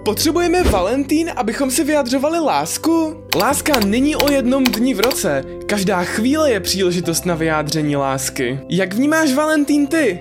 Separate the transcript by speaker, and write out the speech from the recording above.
Speaker 1: Potřebujeme Valentín, abychom si vyjadřovali lásku? Láska není o jednom dni v roce. Každá chvíle je příležitost na vyjádření lásky. Jak vnímáš Valentín ty?